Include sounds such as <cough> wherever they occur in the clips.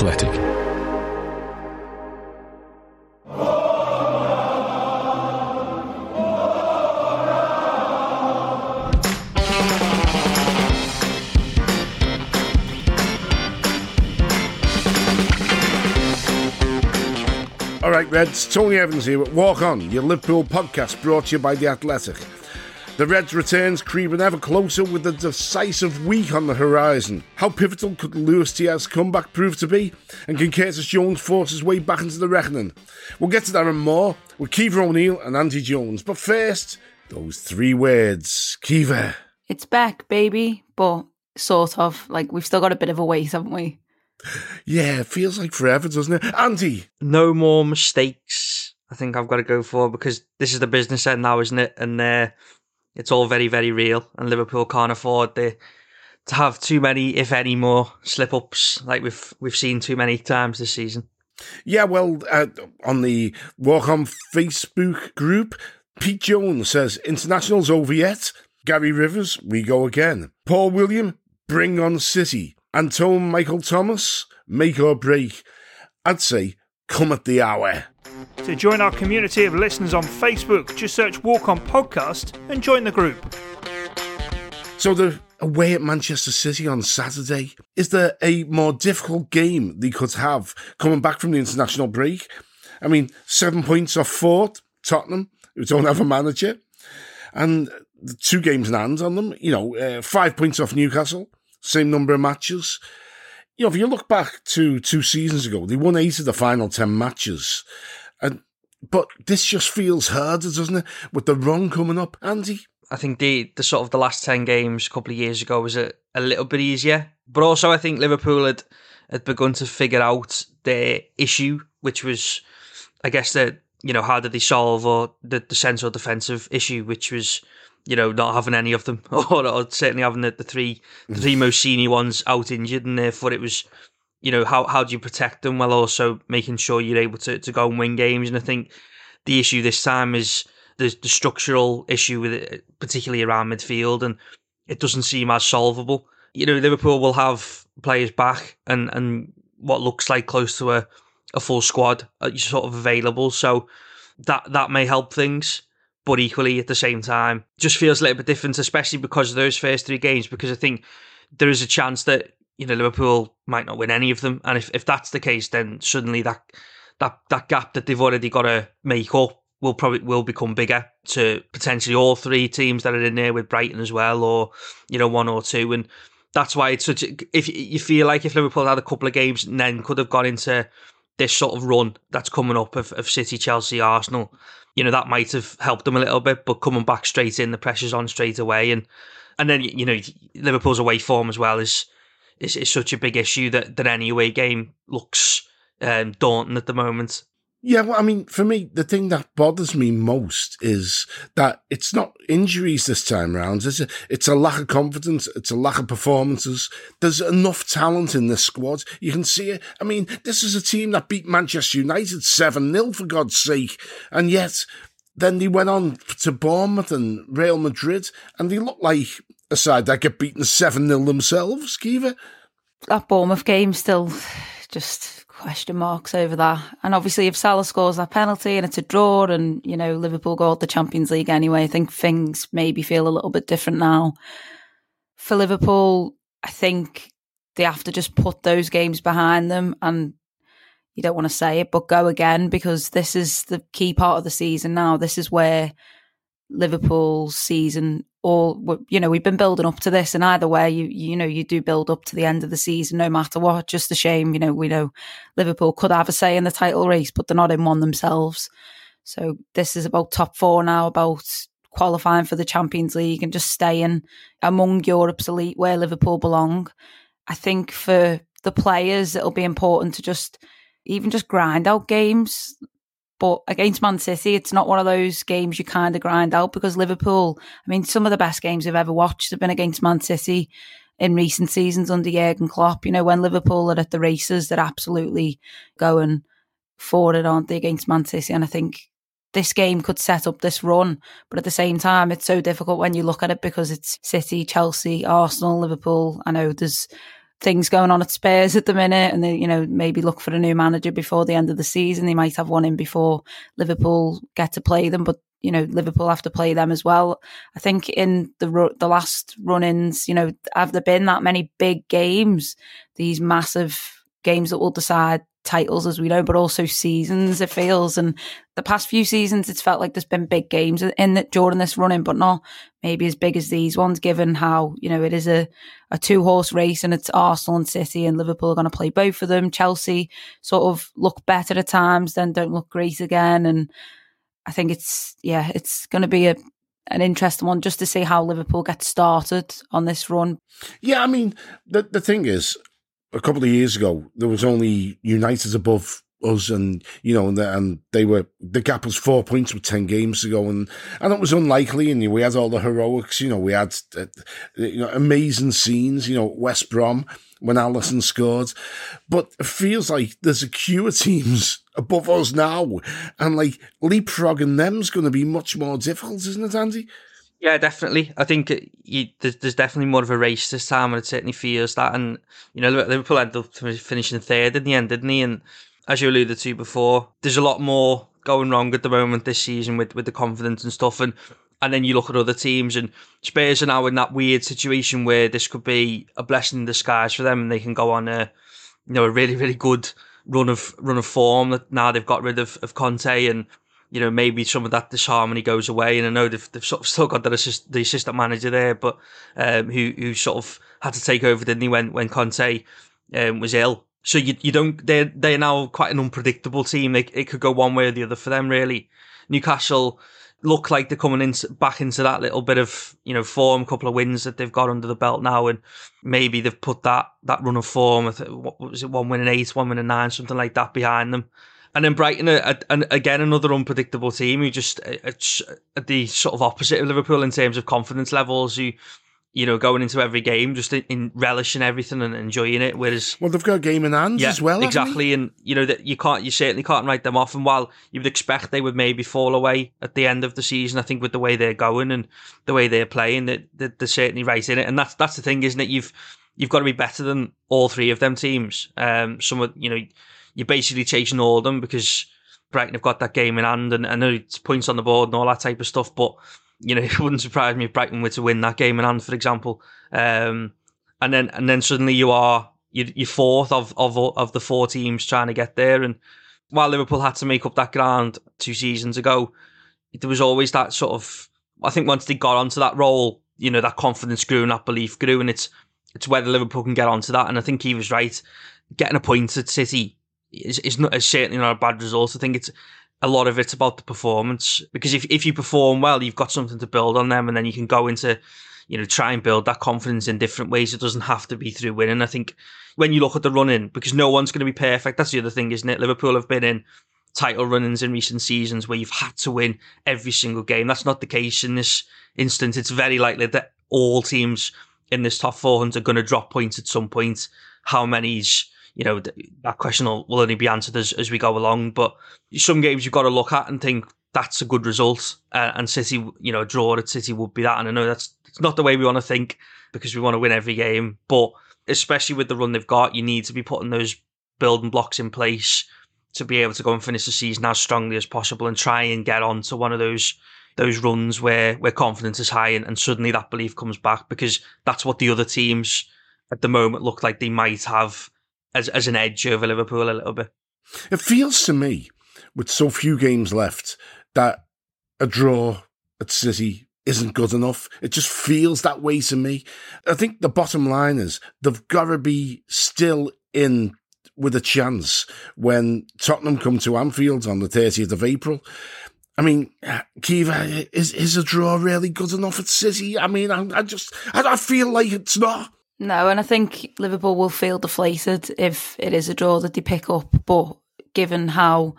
Athletic. All right, Reds. Tony Evans here with Walk On, your Liverpool podcast brought to you by The Athletic. The Reds returns creeping ever closer with a decisive week on the horizon. How pivotal could Luis Diaz's comeback prove to be? And can Curtis Jones force his way back into the reckoning? We'll get to that and more with Caoimhe O'Neill and Andy Jones. But first, those three words. Kiva. It's back, baby, but sort of. Like, we've still got a bit of a wait, haven't we? Yeah, it feels like forever, doesn't it? Andy. no more mistakes. I think I've got to go for because this is the business end now, isn't it? And uh, it's all very, very real. And Liverpool can't afford the, to have too many, if any, more slip ups like we've we've seen too many times this season. Yeah, well, uh, on the Walk On Facebook group, Pete Jones says, International's over yet. Gary Rivers, we go again. Paul William, bring on City. Antone Michael Thomas, make or break. I'd say, come at the hour. To join our community of listeners on Facebook, just search Walk On Podcast and join the group. So the away at Manchester City on Saturday, is there a more difficult game they could have coming back from the international break? I mean, seven points off fourth, Tottenham, who don't have a manager, and two games in hand on them. You know, uh, five points off Newcastle, same number of matches. You know, if you look back to two seasons ago, they won eight of the final ten matches, and but this just feels harder, doesn't it? With the run coming up, Andy. I think the the sort of the last ten games a couple of years ago was a, a little bit easier, but also I think Liverpool had had begun to figure out their issue, which was, I guess that you know how did they solve or the the central defensive issue, which was you know not having any of them <laughs> or, or certainly having the, the three the three mm. most senior ones out injured, and therefore it was you know how how do you protect them while also making sure you're able to to go and win games, and I think the issue this time is the, the structural issue with it, particularly around midfield, and it doesn't seem as solvable. You know, Liverpool will have players back and, and what looks like close to a, a full squad uh, sort of available, so that that may help things. But equally, at the same time, just feels a little bit different, especially because of those first three games. Because I think there is a chance that you know Liverpool might not win any of them, and if, if that's the case, then suddenly that that that gap that they've already got to make up will probably will become bigger to potentially all three teams that are in there with Brighton as well, or you know one or two, and that's why it's such. A, if you feel like if Liverpool had a couple of games and then could have gone into this sort of run that's coming up of, of City, Chelsea, Arsenal, you know that might have helped them a little bit, but coming back straight in, the pressure's on straight away, and and then you know Liverpool's away form as well is is, is such a big issue that that any away game looks um, daunting at the moment. Yeah, well, I mean, for me, the thing that bothers me most is that it's not injuries this time round. It's a, it's a lack of confidence. It's a lack of performances. There's enough talent in this squad. You can see it. I mean, this is a team that beat Manchester United 7 0, for God's sake. And yet, then they went on to Bournemouth and Real Madrid, and they look like a side that get beaten 7 0 themselves, Caoimhe. That Bournemouth game still just question marks over that. And obviously, if Salah scores that penalty and it's a draw, and you know Liverpool go out the Champions League anyway, I think things maybe feel a little bit different now. For Liverpool, I think they have to just put those games behind them, and you don't want to say it, but go again because this is the key part of the season now. This is where Liverpool's season all you know we've been building up to this and either way you you know you do build up to the end of the season no matter what just a shame you know we know liverpool could have a say in the title race but they're not in one themselves so this is about top four now about qualifying for the champions league and just staying among europe's elite where liverpool belong I think for the players, it'll be important to just even just grind out games. But against Man City, it's not one of those games you kind of grind out because Liverpool, I mean, some of the best games I've ever watched have been against Man City in recent seasons under Jurgen Klopp. You know, when Liverpool are at the races, they're absolutely going for it, aren't they, against Man City? And I think this game could set up this run. But at the same time, it's so difficult when you look at it because it's City, Chelsea, Arsenal, Liverpool. I know there's things going on at Spurs at the minute, and they, you know, maybe look for a new manager before the end of the season. They might have one in before Liverpool get to play them, but you know, Liverpool have to play them as well. I think in the the last run-ins, you know, have there been that many big games, these massive games that will decide titles as we know, but also seasons. It feels, and the past few seasons, it's felt like there's been big games in that during this running, but not maybe as big as these ones. Given how you know it is a a two horse race, and it's Arsenal and City and Liverpool are going to play both of them. Chelsea sort of look better at times, then don't look great again, and I think it's yeah, it's going to be a an interesting one just to see how Liverpool get started on this run. Yeah, I mean the the thing is, a couple of years ago, there was only United above us, and you know, and, and they were the gap was four points with ten games to go, and and it was unlikely. And we had all the heroics, you know, we had uh, you know amazing scenes, you know, West Brom when Alisson scored, but it feels like there's a queue of teams <laughs> above us now, and like leapfrogging them's going to be much more difficult, isn't it, Andy? Yeah, definitely. I think you, there's, there's, definitely more of a race this time, and it certainly feels that. And you know, Liverpool ended up finishing third in the end, didn't he? And as you alluded to before, there's a lot more going wrong at the moment this season with, with the confidence and stuff. And and then you look at other teams, and Spurs are now in that weird situation where this could be a blessing in disguise for them, and they can go on a you know a really really good run of run of form. That now they've got rid of of Conte and you know, maybe some of that disharmony goes away. And I know they've, they've sort of still got the, assist, the assistant manager there, but um, who who sort of had to take over, didn't he, when when Conte um, was ill? So you you don't they're they're now quite an unpredictable team. They, it could go one way or the other for them, really. Newcastle look like they're coming in back into that little bit of you know form, a couple of wins that they've got under the belt now, and maybe they've put that that run of form. What was it? One win and eight, one win and nine, something like that behind them. And then Brighton, are, are, again, another unpredictable team who just uh, uh, it's uh, the sort of opposite of Liverpool in terms of confidence levels. Who, you know, going into every game just in, in relishing everything and enjoying it. Whereas, well, they've got a game in hand yeah, as well. Exactly, and you know that you can't, you certainly can't write them off. And while you would expect they would maybe fall away at the end of the season, I think with the way they're going and the way they're playing, that they're, they're certainly right in it. And that's that's the thing, isn't it? You've you've got to be better than all three of them teams. Um, some of you know you're basically chasing all of them because Brighton have got that game in hand and know it's points on the board and all that type of stuff, but you know, <laughs> it wouldn't surprise me if Brighton were to win that game in hand, for example. Um, and then and then suddenly you are you're fourth of of of the four teams trying to get there. And while Liverpool had to make up that ground two seasons ago, there was always that sort of. I think once they got onto that role, you know, that confidence grew and that belief grew, and it's it's whether Liverpool can get onto that. And I think he was right. Getting a point at City is, is not is certainly not a bad result. I think it's a lot of it's about the performance because if if you perform well, you've got something to build on them, and then you can go into you know try and build that confidence in different ways. It doesn't have to be through winning. I think when you look at the running, because no one's going to be perfect. That's the other thing, isn't it? Liverpool have been in title runnings in recent seasons where you've had to win every single game. That's not the case in this instance. It's very likely that all teams in this top 400 are going to drop points at some point. How many's you know, that question will, will only be answered as, as we go along. But some games you've got to look at and think that's a good result. Uh, and City, you know, a draw at City would be that. And I know that's it's not the way we want to think because we want to win every game. But especially with the run they've got, you need to be putting those building blocks in place to be able to go and finish the season as strongly as possible and try and get on to one of those those runs where where confidence is high and, and suddenly that belief comes back because that's what the other teams at the moment look like they might have as as an edge over Liverpool a little bit. It feels to me, with so few games left, that a draw at City isn't good enough. It just feels that way to me. I think the bottom line is they've got to be still in with a chance when Tottenham come to Anfield on the 30th of April. I mean, Caoimhe, is is a draw really good enough at City? I mean, I, I just I, I feel like it's not. No, and I think Liverpool will feel deflated if it is a draw that they pick up. But given how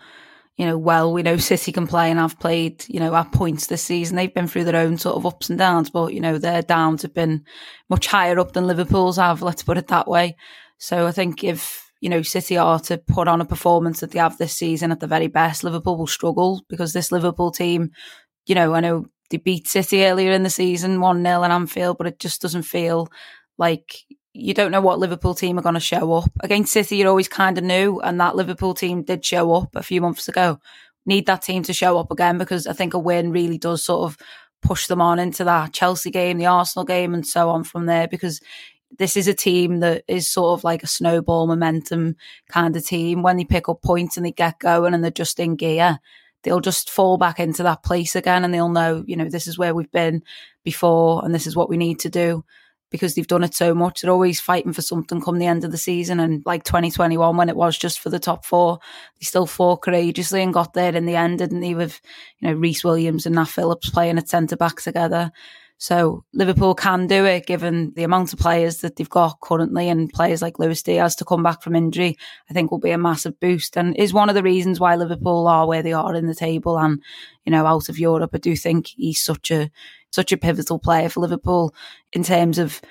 you know well we know City can play and have played you know at points this season, they've been through their own sort of ups and downs. But you know their downs have been much higher up than Liverpool's have. Let's put it that way. So I think if you know City are to put on a performance that they have this season at the very best, Liverpool will struggle because this Liverpool team, you know, I know they beat City earlier in the season one 0 in Anfield, but it just doesn't feel like you don't know what Liverpool team are going to show up. Against City, you always kind of knew, and that Liverpool team did show up a few months ago. Need that team to show up again because I think a win really does sort of push them on into that Chelsea game, the Arsenal game, and so on from there because this is a team that is sort of like a snowball momentum kind of team. When they pick up points and they get going and they're just in gear, they'll just fall back into that place again and they'll know, you know, this is where we've been before and this is what we need to do because they've done it so much. They're always fighting for something come the end of the season. And like 2021, when it was just for the top four, they still fought courageously and got there in the end, didn't they? With, you know, Rhys Williams and Nat Phillips playing at centre back together. So Liverpool can do it given the amount of players that they've got currently and players like Luis Diaz to come back from injury, I think will be a massive boost and is one of the reasons why Liverpool are where they are in the table and, you know, out of Europe. I do think he's such a, such a pivotal player for Liverpool in terms of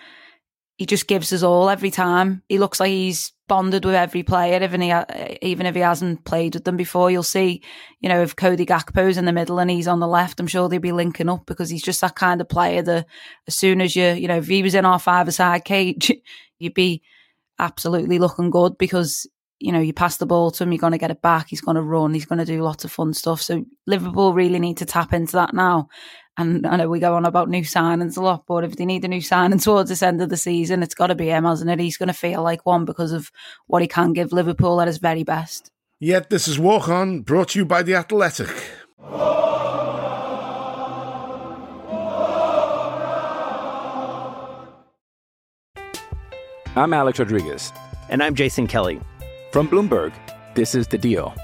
he just gives us all every time. He looks like he's bonded with every player, even he even if he hasn't played with them before. You'll see, you know, if Cody Gakpo's in the middle and he's on the left, I'm sure they'll be linking up because he's just that kind of player that as soon as you, you know, if he was in our five-a-side cage, <laughs> you'd be absolutely looking good because you know, you pass the ball to him, you're going to get it back. He's going to run. He's going to do lots of fun stuff. So Liverpool really need to tap into that now. And I know we go on about new signings a lot, but if they need a new signing towards this end of the season, it's got to be him, hasn't it? He's going to feel like one because of what he can give Liverpool at his very best. Yet this is Walk On, brought to you by The Athletic. I'm Alex Rodriguez. And I'm Jason Kelly. From Bloomberg, this is The Deal.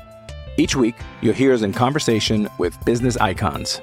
Each week, you'll hear us in conversation with business icons.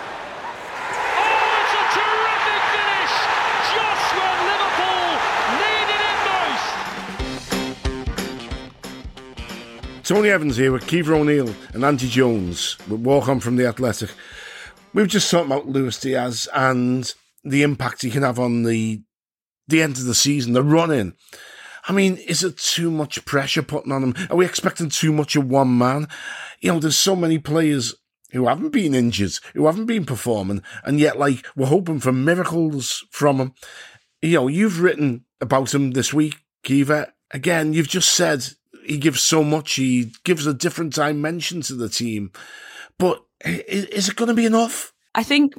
Tony Evans here with Caoimhe O'Neill and Andy Jones with Walk On from The Athletic. We've just talked about Luis Diaz and the impact he can have on the the end of the season, the run in. I mean, is it too much pressure putting on him? Are we expecting too much of one man? You know, there's so many players who haven't been injured, who haven't been performing, and yet, like, we're hoping for miracles from him. You know, you've written about him this week, Caoimhe. Again, you've just said he gives so much, he gives a different dimension to the team. But is it going to be enough? I think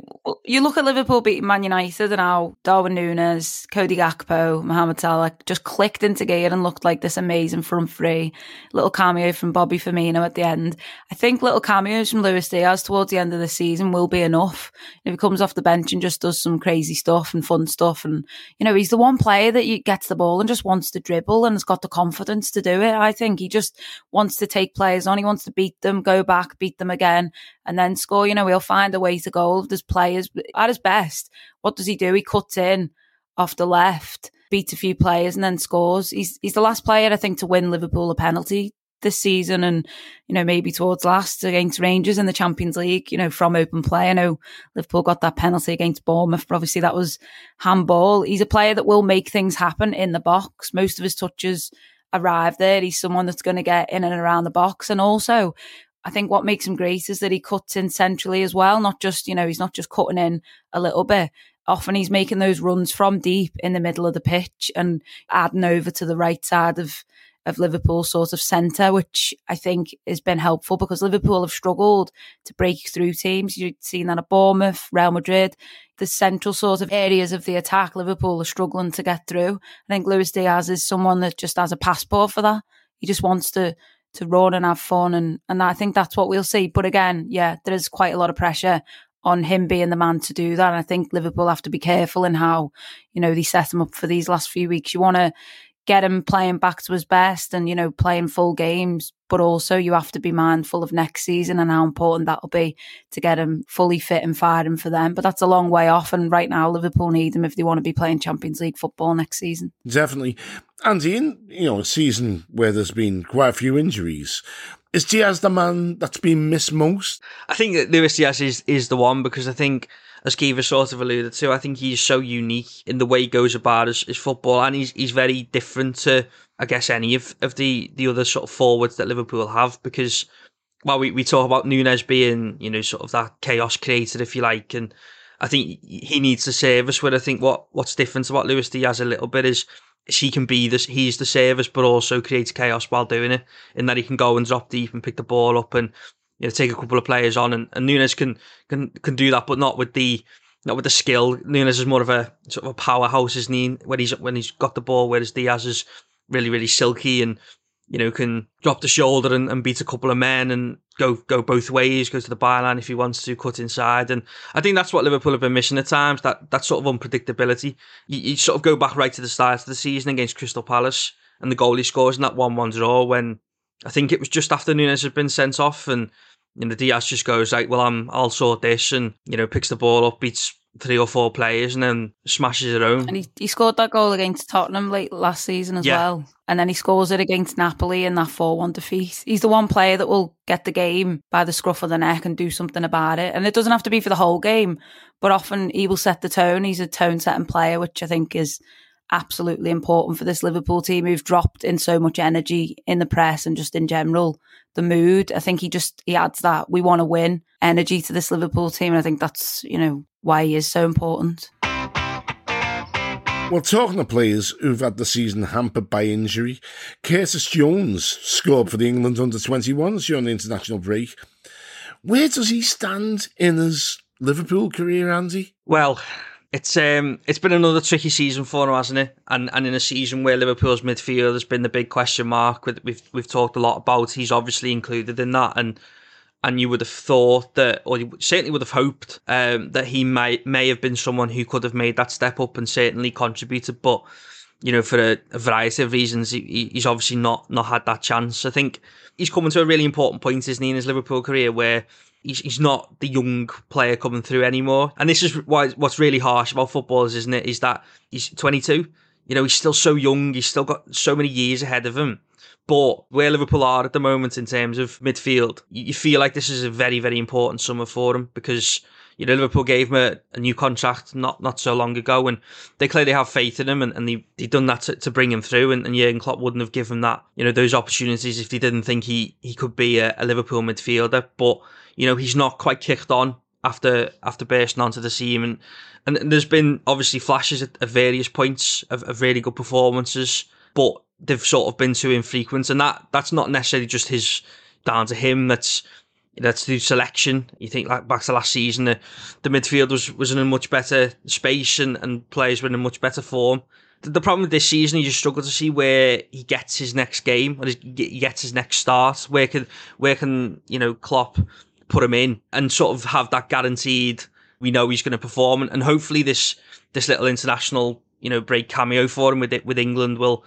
you look at Liverpool beating Man United and how Darwin Nunez, Cody Gakpo, Mohamed Salah just clicked into gear and looked like this amazing front three. Little cameo from Bobby Firmino at the end. I think little cameos from Luis Diaz towards the end of the season will be enough. If he comes off the bench and just does some crazy stuff and fun stuff, and you know he's the one player that gets the ball and just wants to dribble and has got the confidence to do it. I think he just wants to take players on. He wants to beat them, go back, beat them again, and then score. You know he'll find a way to goal. There's players at his best. What does he do? He cuts in off the left, beats a few players, and then scores. He's he's the last player I think to win Liverpool a penalty this season, and you know maybe towards last against Rangers in the Champions League. You know from open play. I know Liverpool got that penalty against Bournemouth, but obviously that was handball. He's a player that will make things happen in the box. Most of his touches arrive there. He's someone that's going to get in and around the box, and also I think what makes him great is that he cuts in centrally as well, not just, you know, he's not just cutting in a little bit. Often he's making those runs from deep in the middle of the pitch and adding over to the right side of of Liverpool sort of centre, which I think has been helpful because Liverpool have struggled to break through teams. You've seen that at Bournemouth, Real Madrid, the central sort of areas of the attack. Liverpool are struggling to get through. I think Luis Diaz is someone that just has a passport for that. He just wants to to run and have fun, and and I think that's what we'll see. But again, yeah, there is quite a lot of pressure on him being the man to do that. And I think Liverpool have to be careful in how you know they set him up for these last few weeks. You want to get him playing back to his best and, you know, playing full games. But also you have to be mindful of next season and how important that'll be to get him fully fit and firing for them. But that's a long way off. And right now Liverpool need him if they want to be playing Champions League football next season. Definitely. Andy, in you know, a season where there's been quite a few injuries, is Diaz the man that's been missed most? I think that Luis Diaz is, is the one because I think as Caoimhe sort of alluded to, I think he's so unique in the way he goes about his, his football, and he's he's very different to I guess any of, of the the other sort of forwards that Liverpool have because well we, we talk about Nunez being you know sort of that chaos creator if you like, and I think he needs to service. Where I think what what's different about Luis Diaz a little bit is he can be this he's the service but also creates chaos while doing it in that he can go and drop deep and pick the ball up and you know, take a couple of players on, and, and Nunez can can can do that, but not with the not with the skill. Nunez is more of a sort of a powerhouse, isn't he? When he's when he's got the ball, whereas Diaz is really really silky and you know can drop the shoulder and, and beat a couple of men and go go both ways, go to the byline if he wants to, cut inside, and I think that's what Liverpool have been missing at times. That that sort of unpredictability. You, you sort of go back right to the start of the season against Crystal Palace and the goal he scores in that one one draw when I think it was just after Nunez had been sent off and you know, Diaz just goes like, "Well, I'm I'll sort this," and you know, picks the ball up, beats three or four players, and then smashes it home. And he, he scored that goal against Tottenham late last season as Yeah. well, and then he scores it against Napoli in that four-one defeat. He's the one player that will get the game by the scruff of the neck and do something about it. And it doesn't have to be for the whole game, but often he will set the tone. He's a tone-setting player, which I think is absolutely important for this Liverpool team who've dropped in so much energy in the press and just in general the mood. I think he just he adds that we want to win energy to this Liverpool team, and I think that's you know why he is so important. Well, talking of players who've had the season hampered by injury, Curtis Jones scored for the England under 21s during the international break. Where does he stand in his Liverpool career, Andy? Well, it's um it's been another tricky season for him, hasn't it? And and in a season where Liverpool's midfield has been the big question mark, we've we've talked a lot about, he's obviously included in that, and and you would have thought that, or you certainly would have hoped um, that he might may have been someone who could have made that step up and certainly contributed, but you know, for a, a variety of reasons, he, he's obviously not not had that chance. I think he's coming to a really important point, isn't he, in his Liverpool career, where he's he's not the young player coming through anymore. And this is why what's really harsh about footballers, isn't it? Is that he's 22. You know, he's still so young. He's still got so many years ahead of him. But where Liverpool are at the moment in terms of midfield, you you feel like this is a very, very important summer for him because you know Liverpool gave him a, a new contract not not so long ago, and they clearly have faith in him, and, and they they done that to, to bring him through, and, and Jurgen Klopp wouldn't have given that you know those opportunities if they didn't think he he could be a, a Liverpool midfielder. But you know he's not quite kicked on after after bursting onto the scene, and and there's been obviously flashes at, at various points of, of really good performances, but they've sort of been too infrequent, and that that's not necessarily just his down to him. That's that's through selection. You think like back to last season, the, the midfield was, was in a much better space and, and players were in a much better form. The, the problem with this season, you just struggle to see where he gets his next game, or his, he gets his next start. Where can where can you know Klopp put him in and sort of have that guaranteed? We know he's going to perform, and, and hopefully this this little international you know break cameo for him with it with England will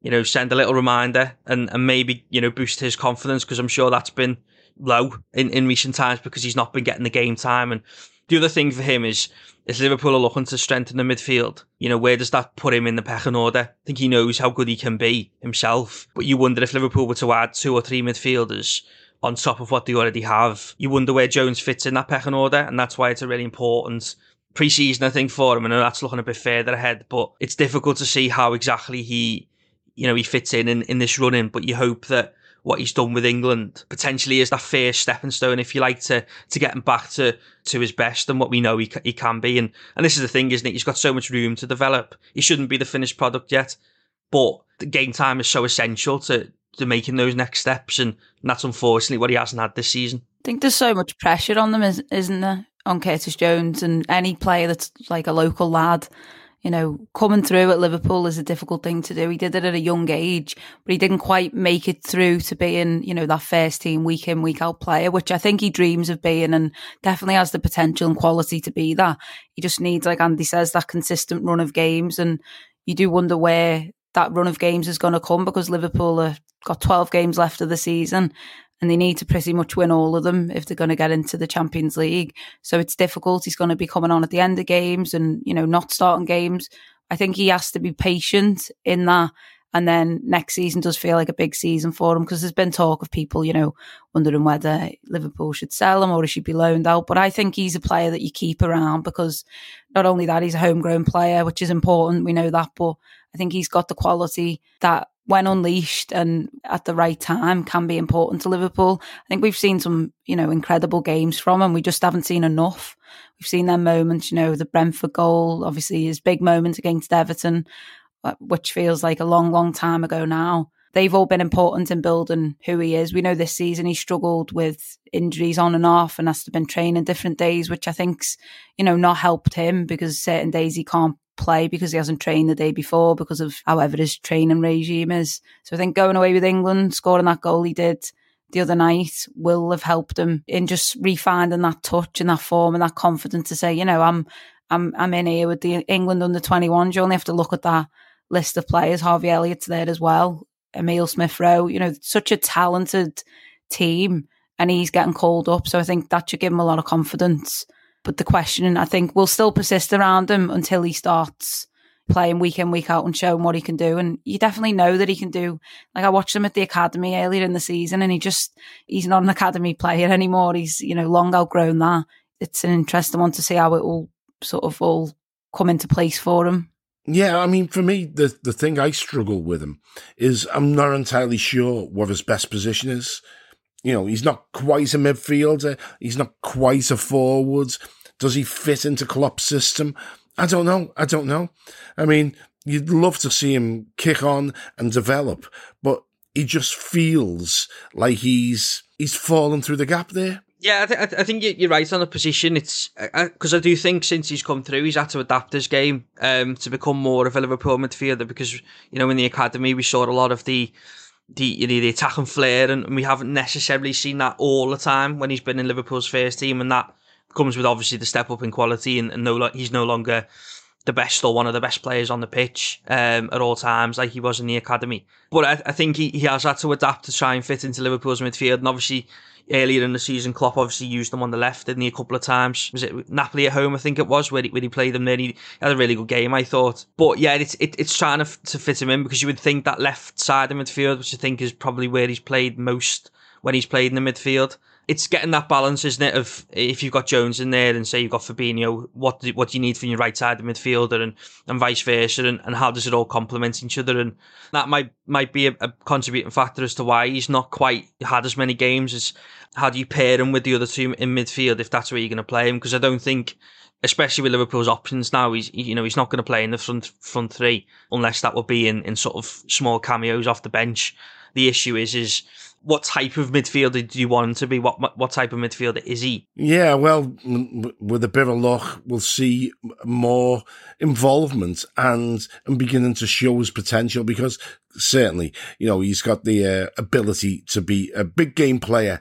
you know send a little reminder and and maybe you know boost his confidence because I'm sure that's been low in, in recent times because he's not been getting the game time. And the other thing for him is, is Liverpool are looking to strengthen the midfield. You know, where does that put him in the pecking order? I think he knows how good he can be himself. But you wonder if Liverpool were to add two or three midfielders on top of what they already have, you wonder where Jones fits in that pecking order. And that's why it's a really important pre-season, I think, for him. And that's looking a bit further ahead, but it's difficult to see how exactly he, you know, he fits in in, in this running. But you hope that what he's done with England potentially is that first stepping stone, if you like, to to get him back to to his best and what we know he he can be. And and this is the thing, isn't it? He's got so much room to develop. He shouldn't be the finished product yet, but the game time is so essential to to making those next steps, and that's unfortunately what he hasn't had this season. I think there's so much pressure on them, isn't there, on Curtis Jones and any player that's like a local lad you know, coming through at Liverpool is a difficult thing to do. He did it at a young age, but he didn't quite make it through to being, you know, that first team week in, week out player, which I think he dreams of being and definitely has the potential and quality to be that. He just needs, like Andy says, that consistent run of games. And you do wonder where that run of games is going to come because Liverpool have got 12 games left of the season and they need to pretty much win all of them if they're going to get into the Champions League. So it's difficult. He's going to be coming on at the end of games and, you know, not starting games. I think he has to be patient in that. And then next season does feel like a big season for him because there's been talk of people, you know, wondering whether Liverpool should sell him or he should be loaned out. But I think he's a player that you keep around because not only that, he's a homegrown player, which is important. We know that. But I think he's got the quality that when unleashed and at the right time can be important to Liverpool. I think we've seen some, you know, incredible games from him. We just haven't seen enough. We've seen their moments, you know, the Brentford goal, obviously his big moment against Everton, uh, which feels like a long, long time ago now. They've all been important in building who he is. We know this season he struggled with injuries on and off and has to been training different days, which I think's, you know, not helped him because certain days he can't play because he hasn't trained the day before because of however his training regime is. So I think going away with England, scoring that goal he did the other night will have helped him in just refinding that touch and that form and that confidence to say, you know, I'm I'm I'm in here with the England under 21s. You only have to look at that list of players. Harvey Elliott's there as well. Emile Smith Rowe, you know, such a talented team and he's getting called up. So I think that should give him a lot of confidence. But the question, I think, will still persist around him until he starts playing week in, week out and showing what he can do. And you definitely know that he can do. Like I watched him at the academy earlier in the season and he just, he's not an academy player anymore. He's, you know, long outgrown that. It's an interesting one to see how it will sort of all come into place for him. Yeah, I mean, for me, the the thing I struggle with him is I'm not entirely sure what his best position is. You know, he's not quite a midfielder. He's not quite a forward. Does he fit into Klopp's system? I don't know. I don't know. I mean, you'd love to see him kick on and develop, but he just feels like he's he's fallen through the gap there. Yeah, I, th- I think you're right on the position. It's because I, I, do think since he's come through, he's had to adapt his game um, to become more of a Liverpool midfielder. Because you know, in the academy, we saw a lot of the the you know, the attack and flair, and we haven't necessarily seen that all the time when he's been in Liverpool's first team, and that comes with obviously the step up in quality, and, and no, he's no longer the best or one of the best players on the pitch um, at all times, like he was in the academy. But I, I, think he, he has had to adapt to try and fit into Liverpool's midfield. And obviously, earlier in the season, Klopp obviously used them on the left, didn't he, a couple of times? Was it Napoli at home, I think it was, where he, where he played them there? He had a really good game, I thought. But yeah, it's it, it's trying to, to fit him in because you would think that left side of midfield, which I think is probably where he's played most when he's played in the midfield it's getting that balance, isn't it? Of if you've got Jones in there and say you've got Fabinho, what do, what do you need from your right side of midfielder and, and vice versa, and, and how does it all complement each other? And that might might be a, a, contributing factor as to why he's not quite had as many games as how do you pair him with the other two in midfield if that's where you're going to play him? Because I don't think, especially with Liverpool's options now, he's you know he's not going to play in the front front three unless that would be in, in sort of small cameos off the bench. The issue is is what type of midfielder do you want him to be? What what type of midfielder is he? Yeah, well, with a bit of luck, we'll see more involvement and and beginning to show his potential because certainly, you know, he's got the uh, ability to be a big game player.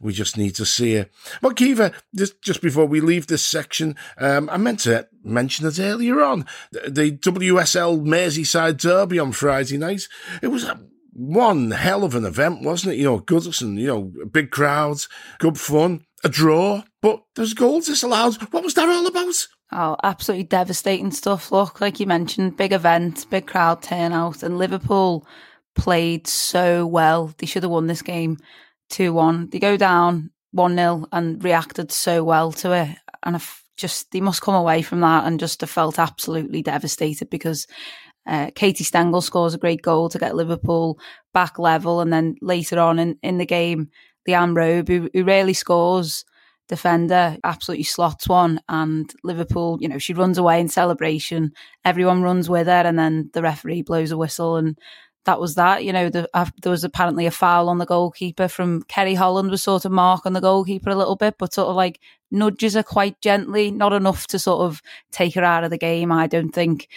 We just need to see it. But Caoimhe, just just before we leave this section, um, I meant to mention it earlier on the WSL Merseyside Derby on Friday night. It was a one hell of an event, wasn't it? You know, Goodison, you know, big crowds, good fun, a draw, but there's goals disallowed. What was that all about? Oh, absolutely devastating stuff. Look, like you mentioned, big event, big crowd turnout, and Liverpool played so well. They should have won this game 2 1. They go down 1 0 and reacted so well to it. And I've just, they must come away from that and just have felt absolutely devastated because uh, Katie Stengel scores a great goal to get Liverpool back level. And then later on in, in the game, Leighanne Robe, who, who rarely scores, defender, absolutely slots one. And Liverpool, you know, she runs away in celebration. Everyone runs with her, and then the referee blows a whistle, and that was that. You know, the, uh, there was apparently a foul on the goalkeeper from Ceri Holland was sort of mark on the goalkeeper a little bit, but sort of like nudges her quite gently, not enough to sort of take her out of the game, I don't think.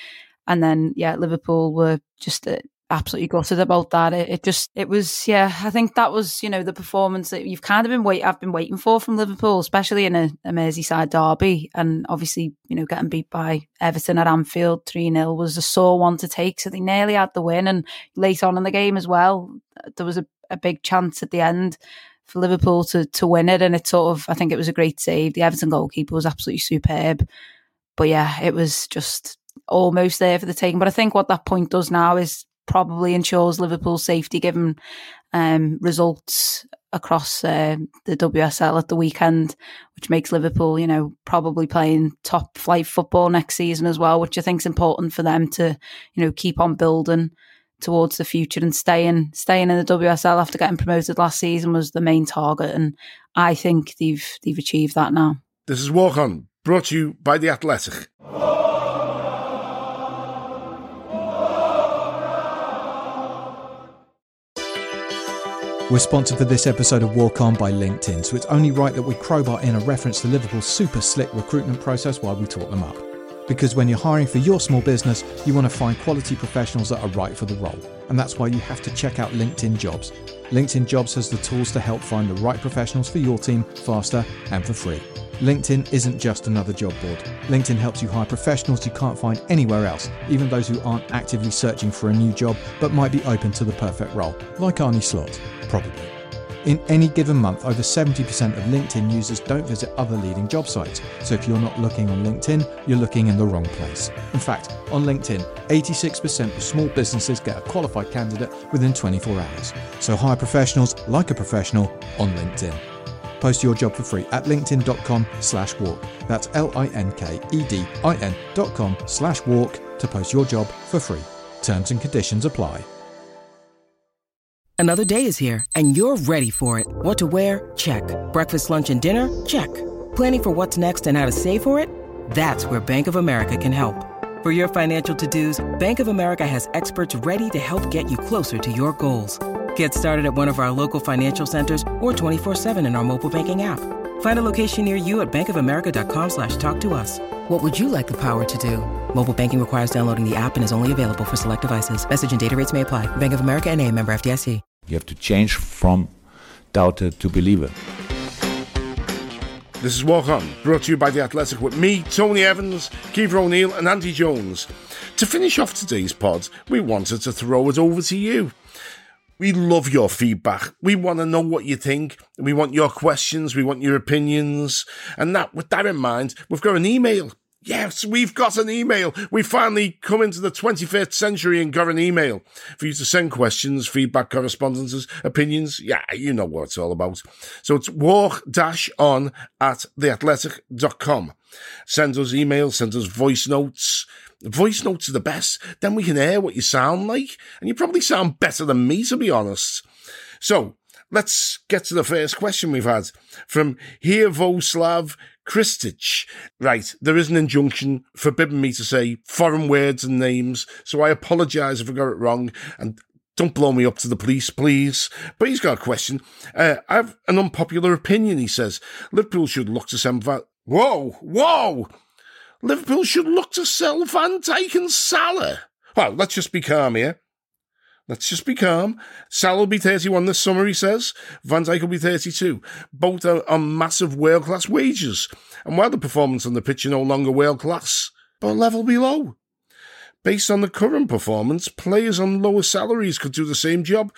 And then, yeah, Liverpool were just uh, absolutely gutted about that. It, it, just, it was, yeah, I think that was, you know, the performance that you've kind of been wait, I've been waiting for from Liverpool, especially in a, a Merseyside derby. And obviously, you know, getting beat by Everton at Anfield 3 0 was a sore one to take. So they nearly had the win. And late on in the game as well, there was a, a big chance at the end for Liverpool to, to win it. And it sort of, I think it was a great save. The Everton goalkeeper was absolutely superb. But yeah, it was just almost there for the taking. But I think what that point does now is probably ensures Liverpool's safety given um, results across uh, the WSL at the weekend, which makes Liverpool, you know, probably playing top flight football next season as well, which I think is important for them to, you know, keep on building towards the future and staying staying in the WSL after getting promoted last season was the main target, and I think they've they've achieved that now. This is Walk On, brought to you by the Athletic. We're sponsored for this episode of Walk On by LinkedIn, so it's only right that we crowbar in a reference to Liverpool's super slick recruitment process while we talk them up. Because when you're hiring for your small business, you want to find quality professionals that are right for the role. And that's why you have to check out LinkedIn Jobs. LinkedIn Jobs has the tools to help find the right professionals for your team faster and for free. LinkedIn isn't just another job board. LinkedIn helps you hire professionals you can't find anywhere else, even those who aren't actively searching for a new job but might be open to the perfect role, like Arne Slot probably. In any given month, over 70% of LinkedIn users don't visit other leading job sites. So if you're not looking on LinkedIn, you're looking in the wrong place. In fact, on LinkedIn, 86% of small businesses get a qualified candidate within 24 hours. So hire professionals like a professional on LinkedIn. Post your job for free at linkedin.com slash walk. That's L-I-N-K-E-D-I-N dot com slash walk to post your job for free. Terms and conditions apply. Another day is here, and you're ready for it. What to wear? Check. Breakfast, lunch, and dinner? Check. Planning for what's next and how to save for it? That's where Bank of America can help. For your financial to-dos, Bank of America has experts ready to help get you closer to your goals. Get started at one of our local financial centers or 24-7 in our mobile banking app. Find a location near you at bankofamerica.com slash talk to us. What would you like the power to do? Mobile banking requires downloading the app and is only available for select devices. Message and data rates may apply. Bank of America and a member FDIC. You have to change from doubter to believer. This is Walk On, brought to you by The Athletic with me, Tony Evans, Caoimhe O'Neill, and Andy Jones. To finish off today's pod, we wanted to throw it over to you. We love your feedback. We want to know what you think. We want your questions. We want your opinions. And that, with that in mind, we've got an email. Yes, we've got an email. We finally come into the 25th century and got an email for you to send questions, feedback, correspondences, opinions. Yeah, you know what it's all about. So it's walk-on at theathletic.com. Send us emails, send us voice notes. Voice notes are the best. Then we can hear what you sound like. And you probably sound better than me, to be honest. So let's get to the first question we've had from Hirvoslav Kristich. Right, there is an injunction forbidding me to say foreign words and names, so I apologise if I got it wrong, and don't blow me up to the police, please. But he's got a question. Uh, I have an unpopular opinion, he says. Liverpool should look to send Van... Whoa, whoa! Liverpool should look to sell Van Dijk and Salah. Well, let's just be calm here. Let's just be calm. Salah will be 31 this summer, he says. Van Dijk will be 32. Both are on massive world class wages. And while the performance on the pitch are no longer world class, but level below. Based on the current performance, players on lower salaries could do the same job.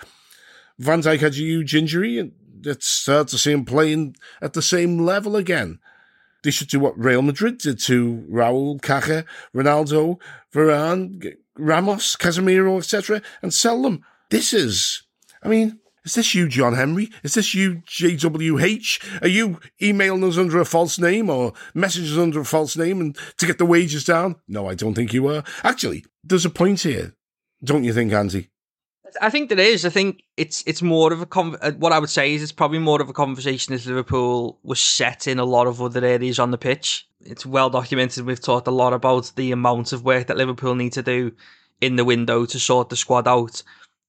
Van Dijk had a huge injury, and it's hard to see him playing at the same level again. They should do what Real Madrid did to Raul, Kaká, Ronaldo, Varane, Ramos, Casemiro, etc., and sell them. This is, I mean, is this you, John Henry? Is this you, JWH? Are you emailing us under a false name or messages under a false name and to get the wages down? No, I don't think you are. Actually, there's a point here, don't you think, Andy? I think there is. I think it's it's more of a con- uh, what I would say is it's probably more of a conversation as Liverpool was set in a lot of other areas on the pitch. It's well documented. We've talked a lot about the amount of work that Liverpool need to do in the window to sort the squad out,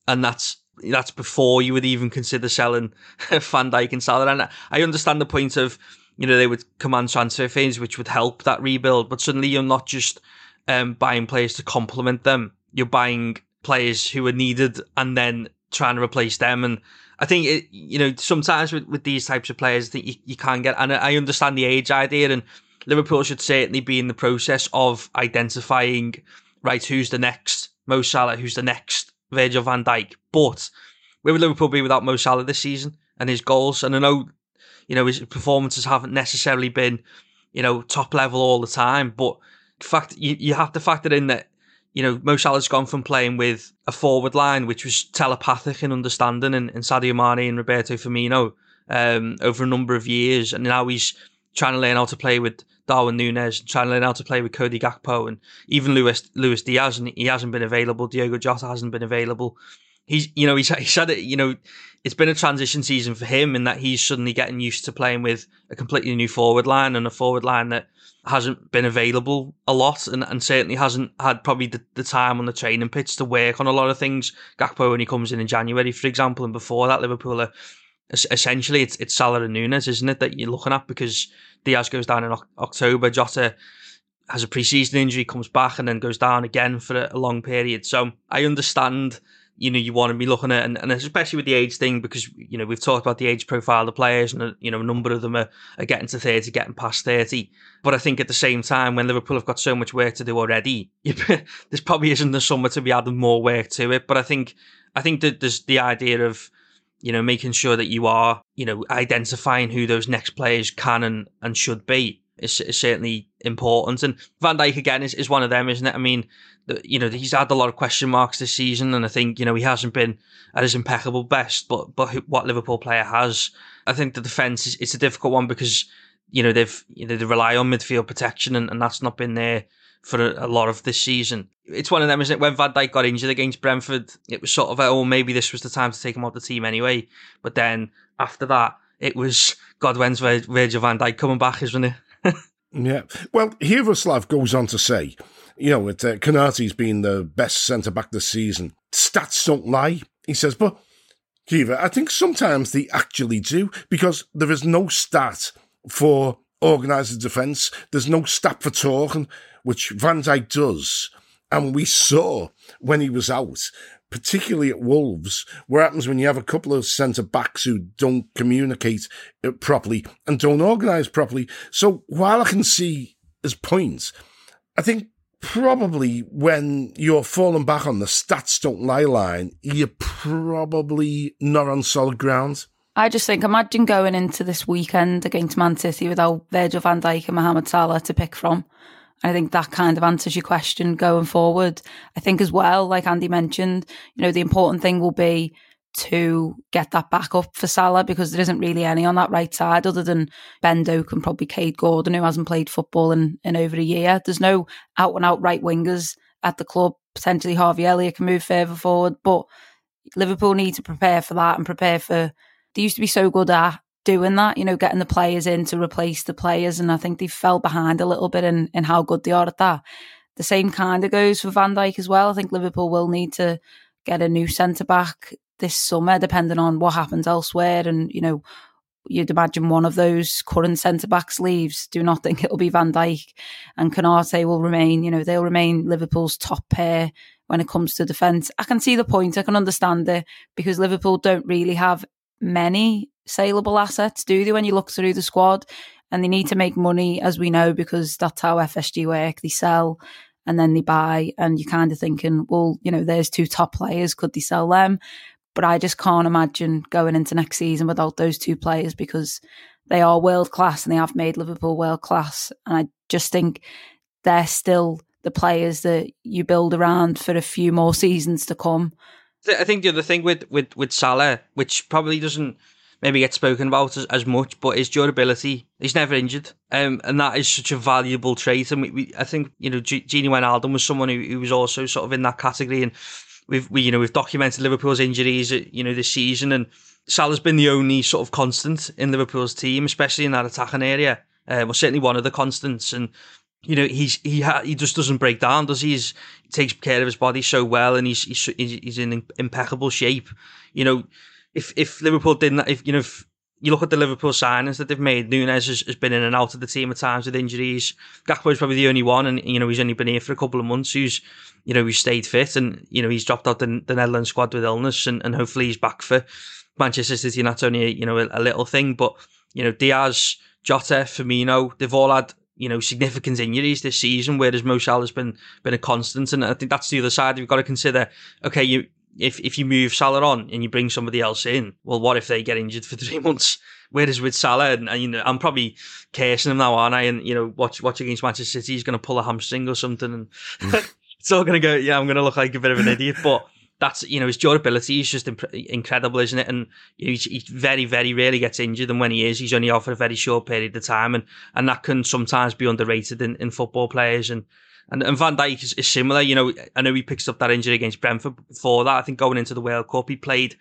and that's that's before you would even consider selling <laughs> Van Dijk and Salah. And I understand the point of you know they would command transfer fees, which would help that rebuild, but suddenly you're not just um, buying players to complement them. You're buying players who are needed and then trying to replace them. And I think it, you know, sometimes with, with these types of players, that you, you can't get, and I understand the age idea and Liverpool should certainly be in the process of identifying, right, who's the next Mo Salah, who's the next Virgil van Dijk. But where would Liverpool be without Mo Salah this season and his goals? And I know, you know, his performances haven't necessarily been, you know, top level all the time, but fact you, you have to factor in that you know, Mo Salah's gone from playing with a forward line, which was telepathic and understanding, and, and Sadio Mane and Roberto Firmino um, over a number of years, and now he's trying to learn how to play with Darwin Núñez, trying to learn how to play with Cody Gakpo, and even Luis Luis Diaz, and he hasn't been available. Diogo Jota hasn't been available. He's, you know, he's, he said it, you know, it's been a transition season for him in that he's suddenly getting used to playing with a completely new forward line and a forward line that hasn't been available a lot and, and certainly hasn't had probably the, the time on the training pitch to work on a lot of things. Gakpo when he comes in in January, for example, and before that, Liverpool are essentially it's it's Salah and Núñez, isn't it, that you're looking at because Diaz goes down in October, Jota has a pre-season injury, comes back and then goes down again for a long period. So I understand you know you want to be looking at, and, and especially with the age thing, because you know we've talked about the age profile of players, and uh, you know a number of them are, are getting to thirty, getting past thirty. But I think at the same time, when Liverpool have got so much work to do already, <laughs> this probably isn't the summer to be adding more work to it. But I think I think that there's the idea of you know making sure that you are you know identifying who those next players can and, and should be is, is certainly important. And Van Dijk again is, is one of them, isn't it? I mean, the, you know, he's had a lot of question marks this season, and I think you know he hasn't been at his impeccable best. But but what Liverpool player has, I think the defense is it's a difficult one because you know they've you know they rely on midfield protection, and, and that's not been there for a, a, lot of this season. It's one of them, isn't it? When Van Dijk got injured against Brentford, it was sort of, oh, maybe this was the time to take him off the team anyway. But then after that, it was God when's Virgil Van Dijk coming back, isn't it? Yeah. Well, Hrustoslav goes on to say, you know, with uh, Konaté's been the best centre back this season. Stats don't lie, he says, but Caoimhe, I think sometimes they actually do because there is no stat for organised defence. There's no stat for talking, which Van Dijk does. And we saw when he was out particularly at Wolves, what happens when you have a couple of centre backs who don't communicate uh, properly and don't organise properly. So while I can see his points, I think probably when you're falling back on the stats don't lie line, you're probably not on solid ground. I just think imagine going into this weekend against Man City without Virgil van Dijk and Mohamed Salah to pick from. I think that kind of answers your question going forward. I think as well, like Andy mentioned, you know, the important thing will be to get that back up for Salah because there isn't really any on that right side other than Ben Doak and probably Kaide Gordon, who hasn't played football in, in over a year. There's no out and out right wingers at the club. Potentially Harvey Elliott can move further forward, but Liverpool need to prepare for that and prepare for. They used to be so good at doing that, you know, getting the players in to replace the players. And I think they fell behind a little bit in, in how good they are at that. The same kind of goes for Van Dijk as well. I think Liverpool will need to get a new centre back this summer, depending on what happens elsewhere. And, you know, you'd imagine one of those current centre backs leaves. Do not <laughs> think it'll be Van Dijk and Konaté will remain, you know, they'll remain Liverpool's top pair when it comes to defence. I can see the point. I can understand it because Liverpool don't really have many saleable assets, do they, when you look through the squad? And they need to make money, as we know, because that's how FSG work. They sell and then they buy, and you're kind of thinking, well, you know, there's two top players. Could they sell them? But I just can't imagine going into next season without those two players because they are world class and they have made Liverpool world class. And I just think they're still the players that you build around for a few more seasons to come. I think the other thing with with with Salah, which probably doesn't maybe get spoken about as, as much, but his durability, he's never injured. Um, and that is such a valuable trait. And we, we I think, you know, G- Gini Wijnaldum was someone who, who was also sort of in that category. And we've we, you know we've documented Liverpool's injuries, uh, you know, this season, and Salah's been the only sort of constant in Liverpool's team, especially in that attacking area. Uh, well, certainly one of the constants, and you know he's he ha- he just doesn't break down, does he? He's, he takes care of his body so well, and he's he's, he's in impeccable shape. You know, if if Liverpool didn't, if you know, if you look at the Liverpool signings that they've made, Nunez has, has been in and out of the team at times with injuries. Gakpo's probably the only one, and you know he's only been here for a couple of months. Who's you know who's stayed fit, and you know he's dropped out the, the Netherlands squad with illness, and, and hopefully he's back for Manchester City. And that's only you know a, a little thing, but you know Diaz, Jota, Firmino, they've all had you know significant injuries this season, whereas Mo Salah's been been a constant, and I think that's the other side. We've got to consider. Okay, you if if you move Salah on and you bring somebody else in, well, what if they get injured for <laughs> three months? Whereas with Salah, and, and you know, I'm probably cursing him now, aren't I? And you know, watch watch against Manchester City, he's going to pull a hamstring or something, and <laughs> <laughs> it's all going to go. Yeah, I'm going to look like a bit of an idiot, but that's you know his durability is just imp- incredible, isn't it? And you he's, he very very rarely gets injured, and when he is, he's only out for a very short period of time, and and that can sometimes be underrated in, in football players. And and, and Van Dijk is, is similar. You know, I know he picks up that injury against Brentford before that. I think going into the World Cup, he played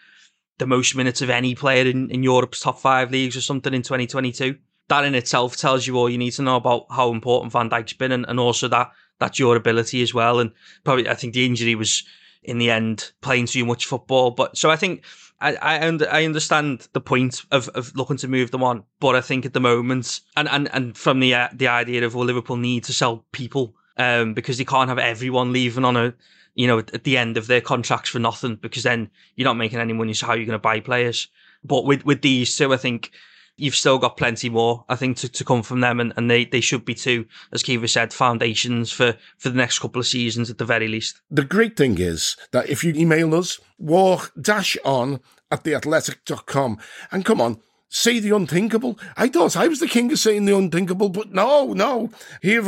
the most minutes of any player in, in Europe's top five leagues or something in 2022. That in itself tells you all you need to know about how important Van Dijk's been and, and also that, that durability as well. And probably, I think the injury was in the end playing too much football. But so I think I, I, I understand the point of, of looking to move them on, but I think at the moment, and, and, and from the, uh, the idea of, well, Liverpool need to sell people, um, because you can't have everyone leaving on a, you know, at the end of their contracts for nothing because then you're not making any money. So how are you going to buy players? But with, with these two, I think you've still got plenty more, I think, to, to come from them. And, and they, they should be too, as Caoimhe said, foundations for, for the next couple of seasons at the very least. The great thing is that if you email us, walk dash on at theathletic.com and come on, say the unthinkable. I thought I was the king of saying the unthinkable, but no, no.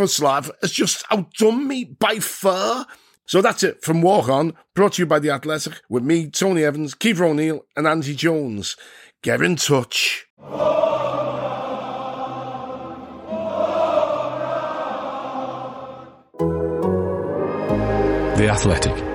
Slav has just outdone me by far. So that's it from Walk On, brought to you by The Athletic, with me, Tony Evans, Caoimhe O'Neill, and Andy Jones. Get in touch. The Athletic.